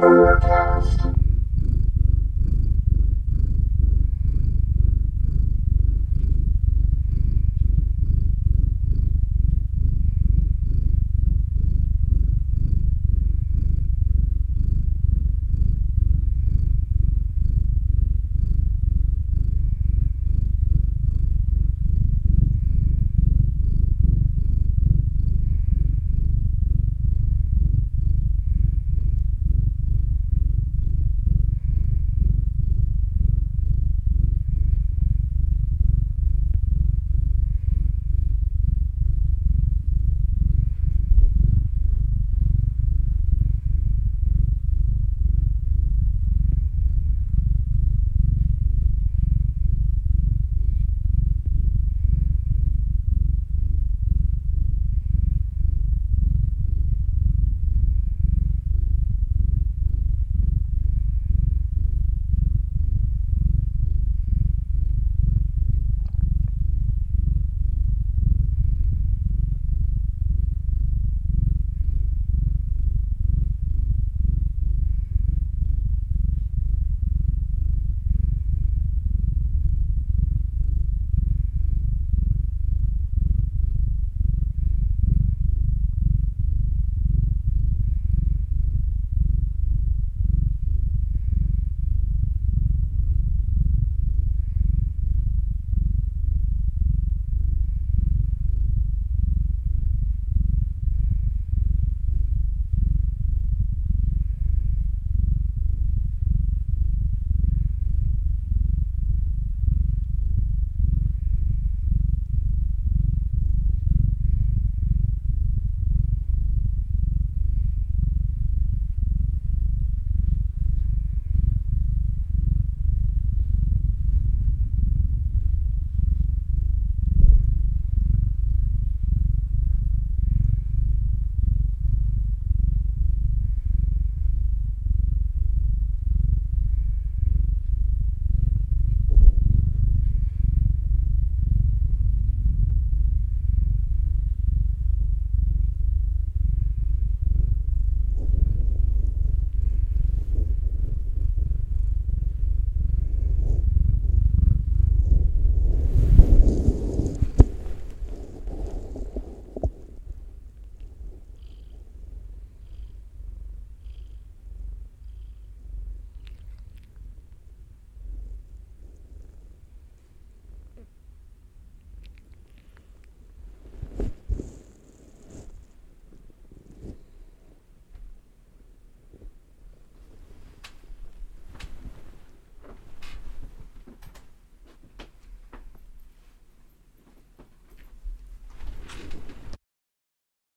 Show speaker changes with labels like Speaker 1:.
Speaker 1: Música